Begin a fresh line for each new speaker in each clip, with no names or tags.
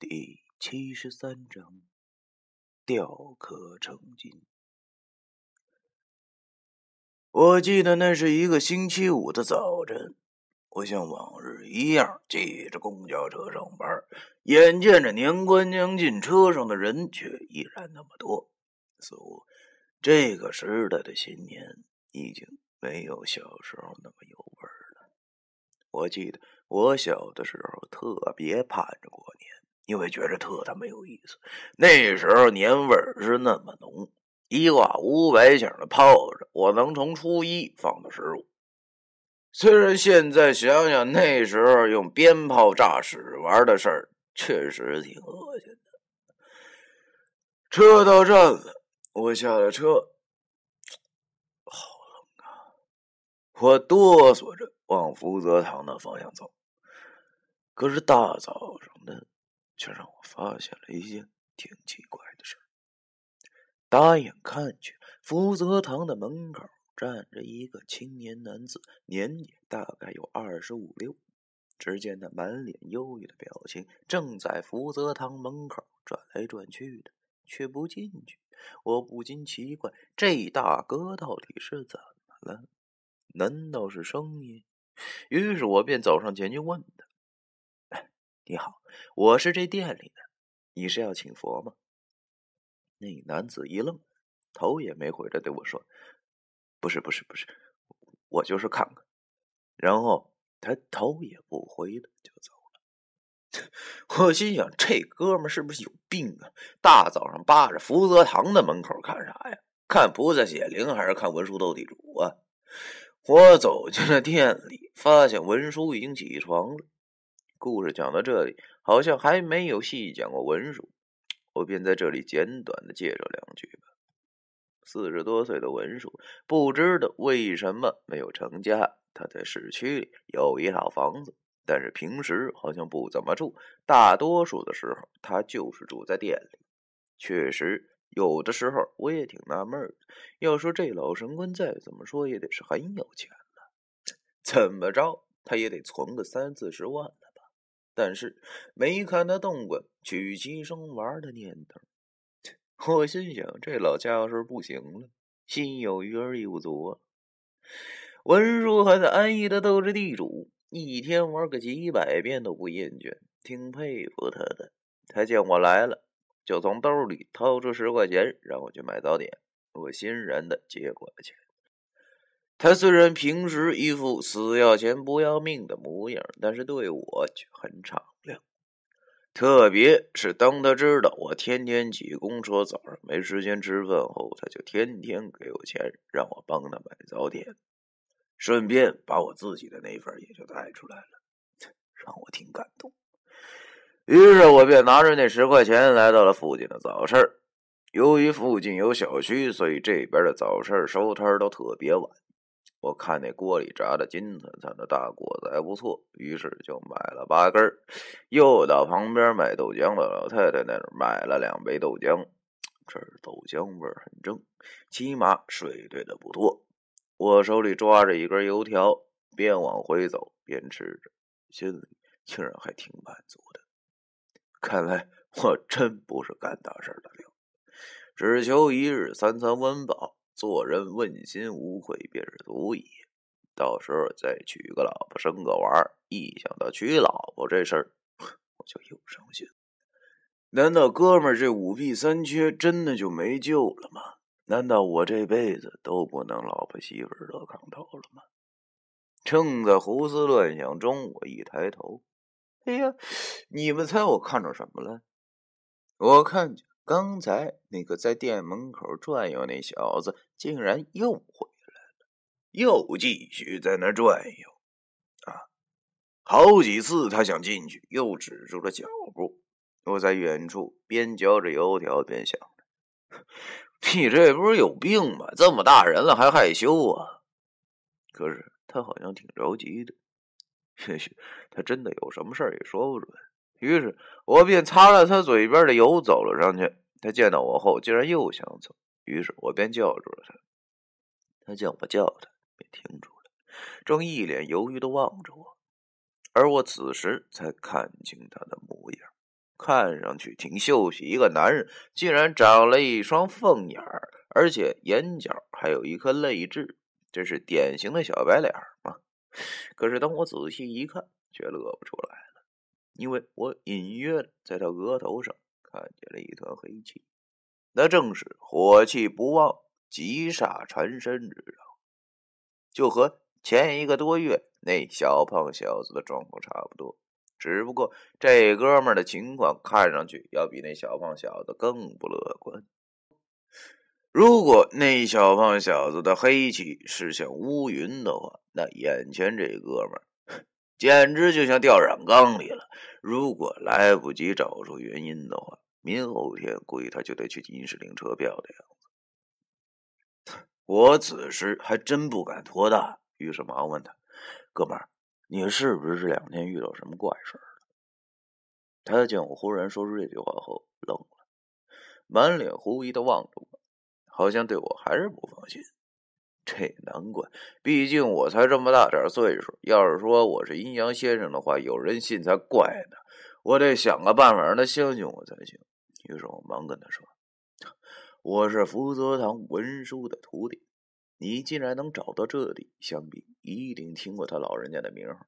第七十三章，雕刻成金。我记得那是一个星期五的早晨，我像往日一样挤着公交车上班，眼见着年关将近，车上的人却依然那么多，似乎这个时代的新年已经没有小时候那么有味儿了。我记得我小的时候特别盼着过年。因为觉着特他妈有意思，那时候年味儿是那么浓，一挂五百响的炮仗，我能从初一放到十五。虽然现在想想那时候用鞭炮炸屎玩的事儿，确实挺恶心的。车到站了，我下了车，好冷啊！我哆嗦着往福泽堂的方向走，可是大早上的。却让我发现了一件挺奇怪的事儿打眼看去，福泽堂的门口站着一个青年男子，年纪大概有二十五六。只见他满脸忧郁的表情，正在福泽堂门口转来转去的，却不进去。我不禁奇怪，这大哥到底是怎么了？难道是生意？于是我便走上前去问他。你好，我是这店里的，你是要请佛吗？那男子一愣，头也没回的对我说：“不是，不是，不是，我就是看看。”然后他头也不回的就走了。我心想，这哥们是不是有病啊？大早上扒着福泽堂的门口看啥呀？看菩萨显灵还是看文殊斗地主啊？我走进了店里，发现文殊已经起床了。故事讲到这里，好像还没有细讲过文书，我便在这里简短的介绍两句吧。四十多岁的文书，不知道为什么没有成家。他在市区里有一套房子，但是平时好像不怎么住，大多数的时候他就是住在店里。确实，有的时候我也挺纳闷的。要说这老神官再怎么说也得是很有钱了，怎么着他也得存个三四十万。但是没看他动过娶妻生娃的念头，我心想这老家伙是不行了，心有余而力不足。文叔还在安逸的斗着地主，一天玩个几百遍都不厌倦，挺佩服他的。他见我来了，就从兜里掏出十块钱让我去买早点，我欣然的接过了钱。他虽然平时一副死要钱不要命的模样，但是对我却很敞亮。特别是当他知道我天天挤公车，早上没时间吃饭后，他就天天给我钱，让我帮他买早点，顺便把我自己的那份也就带出来了，让我挺感动。于是我便拿着那十块钱来到了附近的早市。由于附近有小区，所以这边的早市收摊都特别晚。我看那锅里炸的金灿灿的大果子还不错，于是就买了八根又到旁边卖豆浆的老太太那儿买了两杯豆浆。这豆浆味很正，起码水兑的不多。我手里抓着一根油条，边往回走边吃着，心里竟然还挺满足的。看来我真不是干大事的料，只求一日三餐温饱。做人问心无愧便是足矣。到时候再娶个老婆生个娃儿，一想到娶老婆这事儿，我就又伤心。难道哥们儿这五弊三缺真的就没救了吗？难道我这辈子都不能老婆媳妇热炕头了吗？正在胡思乱想中，我一抬头，哎呀，你们猜我看着什么了？我看见。刚才那个在店门口转悠那小子，竟然又回来了，又继续在那转悠。啊，好几次他想进去，又止住了脚步。我在远处边嚼着油条边想着：你这不是有病吗？这么大人了还害羞啊？可是他好像挺着急的，也许他真的有什么事儿也说不准。于是我便擦了擦嘴边的油，走了上去。他见到我后，竟然又想走，于是我便叫住了他。他见我叫他，便停住了，正一脸犹豫的望着我。而我此时才看清他的模样，看上去挺秀气，一个男人竟然长了一双凤眼儿，而且眼角还有一颗泪痣，这是典型的小白脸吗？可是当我仔细一看，却乐不出来，因为我隐约在他额头上看见了一团黑气，那正是火气不旺，急煞缠身之兆，就和前一个多月那小胖小子的状况差不多。只不过这哥们的情况看上去要比那小胖小子更不乐观。如果那小胖小子的黑气是像乌云的话，那眼前这哥们简直就像掉染缸里了。如果来不及找出原因的话，明后天估计他就得去金市领车票的样子。我此时还真不敢托大，于是忙问他：“哥们儿。”你是不是这两天遇到什么怪事了？他见我忽然说出这句话后，愣了，满脸狐疑的望着我，好像对我还是不放心。这难怪，毕竟我才这么大点岁数，要是说我是阴阳先生的话，有人信才怪呢。我得想个办法让他相信我才行。于是我忙跟他说：“我是福泽堂文书的徒弟。”你既然能找到这里，想必一定听过他老人家的名吧？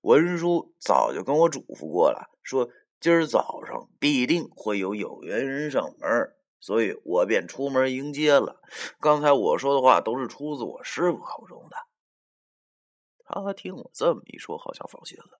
文叔早就跟我嘱咐过了，说今儿早上必定会有有缘人上门，所以我便出门迎接了。刚才我说的话都是出自我师傅口中的。他听我这么一说，好像放心了。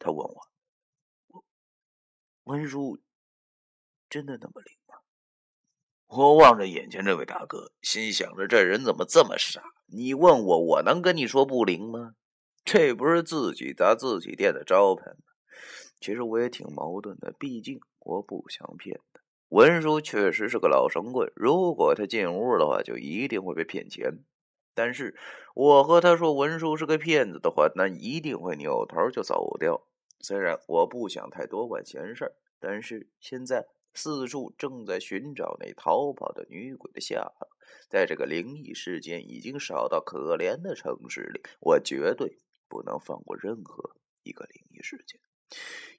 他问我：“文叔真的那么灵吗？”我望着眼前这位大哥，心想着这人怎么这么傻？你问我，我能跟你说不灵吗？这不是自己砸自己店的招牌吗？其实我也挺矛盾的，毕竟我不想骗他。文叔确实是个老神棍，如果他进屋的话，就一定会被骗钱。但是我和他说文叔是个骗子的话，那一定会扭头就走掉。虽然我不想太多管闲事但是现在。四处正在寻找那逃跑的女鬼的下落，在这个灵异事件已经少到可怜的城市里，我绝对不能放过任何一个灵异事件，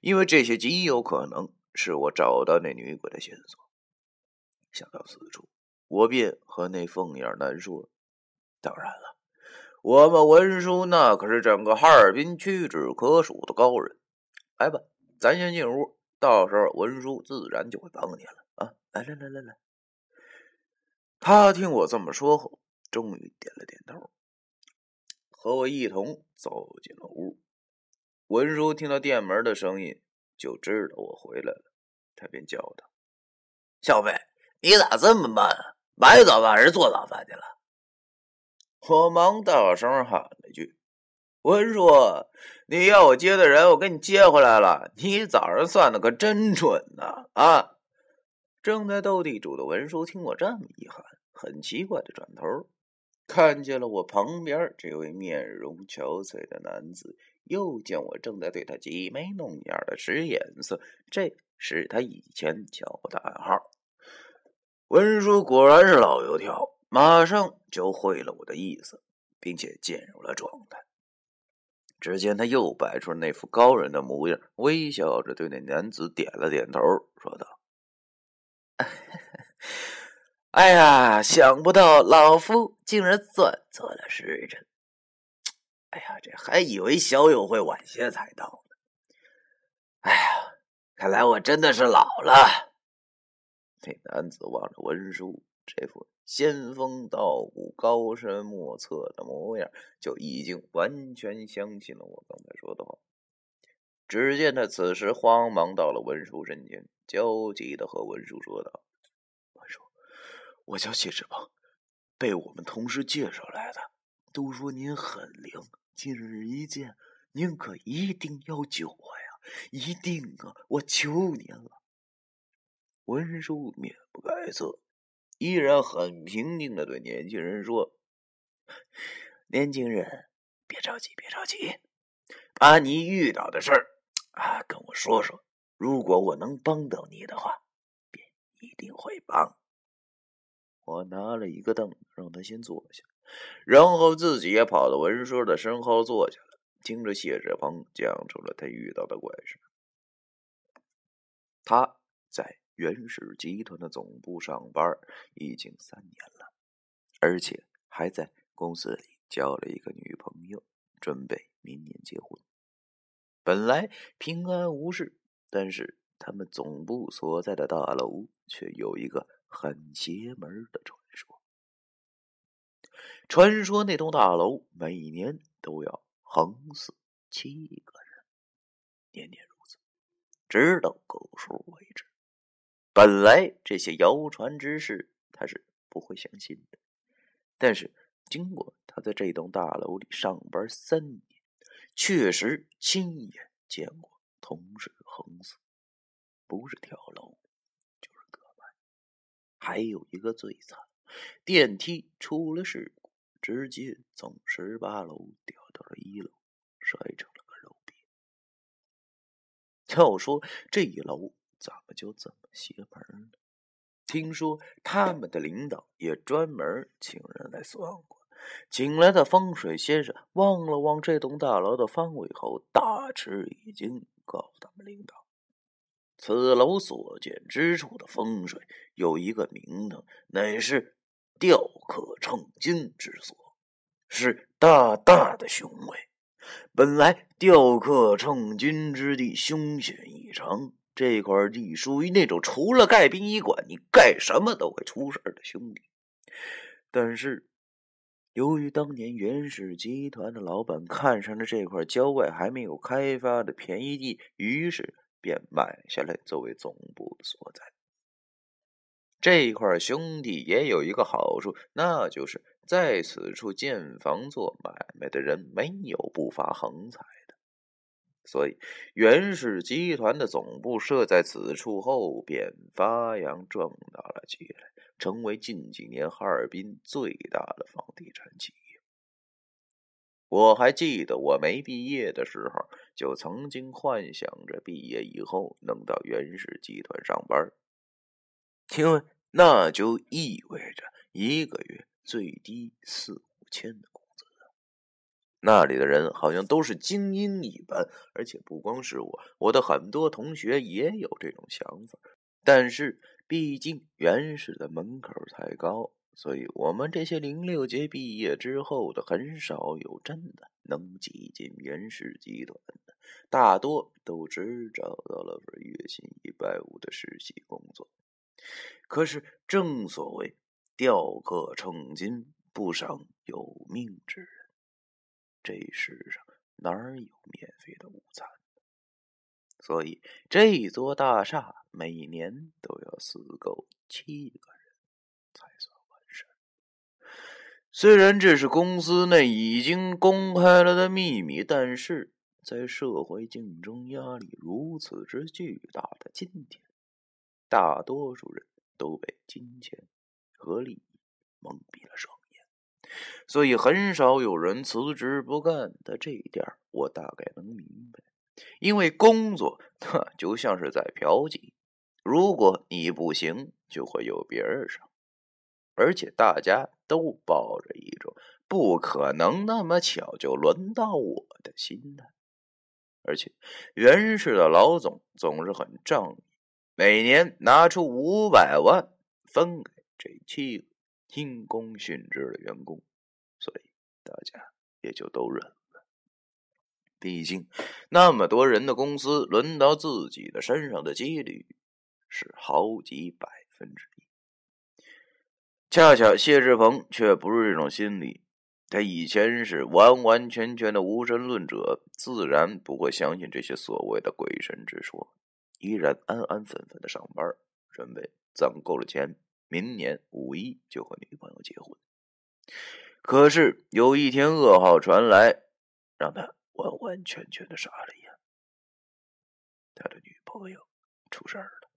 因为这些极有可能是我找到那女鬼的线索。想到此处，我便和那凤眼男说：“当然了，我们文叔那可是整个哈尔滨屈指可数的高人。来吧，咱先进屋。”到时候文叔自然就会帮你了啊！来来来来来，他听我这么说后，终于点了点头，和我一同走进了屋。文叔听到店门的声音，就知道我回来了，他便叫道：“小飞，你咋这么慢啊？买早饭还是做早饭去了？”我忙大声喊了句。文叔，你要我接的人，我给你接回来了。你早上算的可真准呐！啊！正在斗地主的文叔听我这么一喊，很奇怪的转头，看见了我旁边这位面容憔悴的男子，又见我正在对他挤眉弄眼的使眼色，这是他以前叫我的暗号。文叔果然是老油条，马上就会了我的意思，并且进入了状态。只见他又摆出那副高人的模样，微笑着对那男子点了点头，说道：“哎呀，想不到老夫竟然算错了时辰。哎呀，这还以为小友会晚些才到呢。哎呀，看来我真的是老了。”那男子望着文书，这副……仙风道骨、高深莫测的模样，就已经完全相信了我刚才说的话。只见他此时慌忙到了文叔身前，焦急的和文叔说道：“文叔，我叫谢志鹏，被我们同事介绍来的，都说您很灵，今日一见，您可一定要救我呀！一定啊，我求您了。”文叔面不改色。依然很平静的对年轻人说：“年轻人，别着急，别着急，把你遇到的事儿啊跟我说说。如果我能帮到你的话，便一定会帮。”我拿了一个凳让他先坐下，然后自己也跑到文叔的身后坐下了，听着谢志鹏讲出了他遇到的怪事。他在原始集团的总部上班已经三年了，而且还在公司里交了一个女朋友，准备明年结婚。本来平安无事，但是他们总部所在的大楼却有一个很邪门的传说。传说那栋大楼每年都要横死七个人，年年如此，直到够数为止。本来这些谣传之事他是不会相信的，但是经过他在这栋大楼里上班三年。确实亲眼见过同事横死，不是跳楼就是割腕。还有一个最惨，电梯出了事故，直接从十八楼掉到了一楼，摔成了个肉饼。要说这一楼怎么就这么邪门呢？听说他们的领导也专门请人来算过。请来的风水先生望了望这栋大楼的方位后，大吃一惊，告诉他们领导：“此楼所见之处的风水有一个名堂，乃是雕刻称金之所，是大大的雄伟。本来雕刻称金之地凶险异常，这块地属于那种除了盖殡仪馆，你盖什么都会出事的兄弟。但是。”由于当年原始集团的老板看上了这块郊外还没有开发的便宜地，于是便买下来作为总部的所在。这一块兄弟也有一个好处，那就是在此处建房做买卖的人没有不发横财的。所以，原氏集团的总部设在此处后，便发扬壮大了起来。成为近几年哈尔滨最大的房地产企业。我还记得我没毕业的时候，就曾经幻想着毕业以后能到原氏集团上班，因为那就意味着一个月最低四五千的工资。那里的人好像都是精英一般，而且不光是我，我的很多同学也有这种想法，但是。毕竟原始的门槛太高，所以我们这些零六级毕业之后的很少有真的能挤进原始集团的，大多都只找到了份月薪一百五的实习工作。可是正所谓雕刻成金，不伤有命之人。这世上哪有免费的午餐？所以这座大厦。每年都要死够七个人才算完事虽然这是公司内已经公开了的秘密，但是在社会竞争压力如此之巨大的今天，大多数人都被金钱和利益蒙蔽了双眼，所以很少有人辞职不干的。这一点我大概能明白，因为工作那就像是在嫖妓。如果你不行，就会有别人上，而且大家都抱着一种不可能那么巧就轮到我的心态。而且袁氏的老总总是很仗义，每年拿出五百万分给这七个因公殉职的员工，所以大家也就都忍了。毕竟那么多人的公司轮到自己的身上的几率。是好几百分之一。恰巧谢志鹏却不是这种心理，他以前是完完全全的无神论者，自然不会相信这些所谓的鬼神之说，依然安安分分的上班，准备攒够了钱，明年五一就和女朋友结婚。可是有一天噩耗传来，让他完完全全的傻了眼，他的女朋友出事儿了。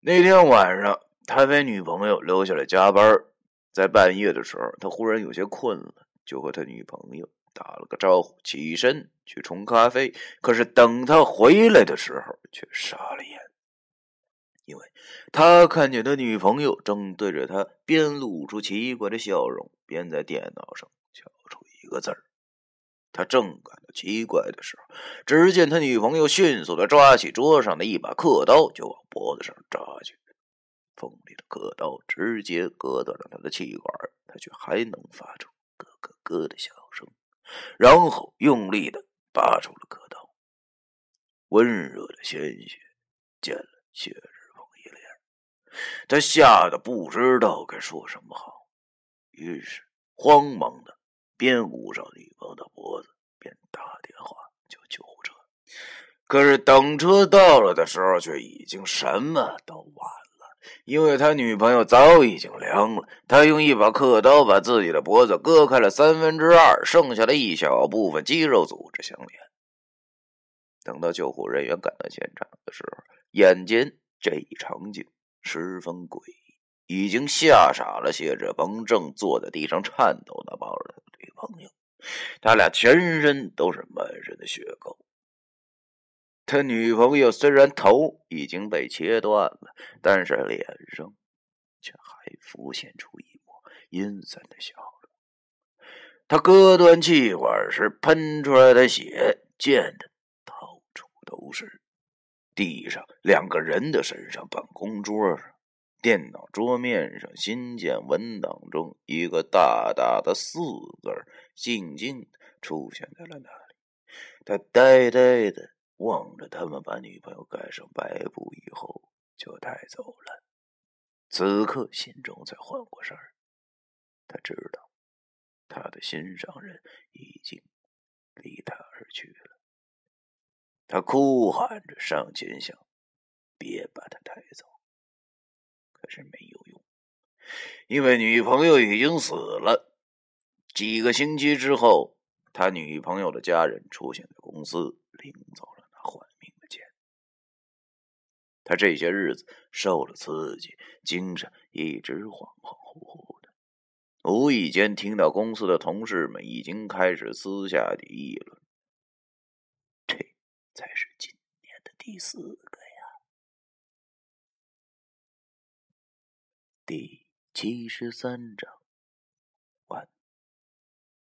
那天晚上，他陪女朋友留下来加班，在半夜的时候，他忽然有些困了，就和他女朋友打了个招呼，起身去冲咖啡。可是等他回来的时候，却傻了眼，因为他看见他女朋友正对着他，边露出奇怪的笑容，边在电脑上敲出一个字儿：“他正感到奇怪的时候，只见他女朋友迅速的抓起桌上的一把刻刀，就往脖子上扎去。锋利的刻刀直接割断了他的气管，他却还能发出咯咯咯的笑声，然后用力的拔出了刻刀。温热的鲜血溅了谢志鹏一脸，他吓得不知道该说什么好，于是慌忙的边捂上女朋友的脖子，边打电话叫救护车。可是等车到了的时候，却已经什么都晚了。因为他女朋友早已经凉了，他用一把刻刀把自己的脖子割开了三分之二，剩下的一小部分肌肉组织相连。等到救护人员赶到现场的时候，眼见这一场景十分诡异，已经吓傻了。谢志鹏正坐在地上颤抖的抱着他女朋友，他俩全身都是满身的血沟。他女朋友虽然头已经被切断了，但是脸上却还浮现出一抹阴森的笑容。他割断气管时喷出来的血溅的到处都是。地上、两个人的身上、办公桌上、电脑桌面上、新建文档中，一个大大的“四”字静静的出现在了那里。他呆呆的。望着他们把女朋友盖上白布以后就带走了，此刻心中才缓过神儿。他知道他的心上人已经离他而去了。他哭喊着上前想：“别把他带走。”可是没有用，因为女朋友已经死了。几个星期之后，他女朋友的家人出现在公司，领走了。他这些日子受了刺激，精神一直恍恍惚惚的。无意间听到公司的同事们已经开始私下的议论：“这才是今年的第四个呀！”第七十三章。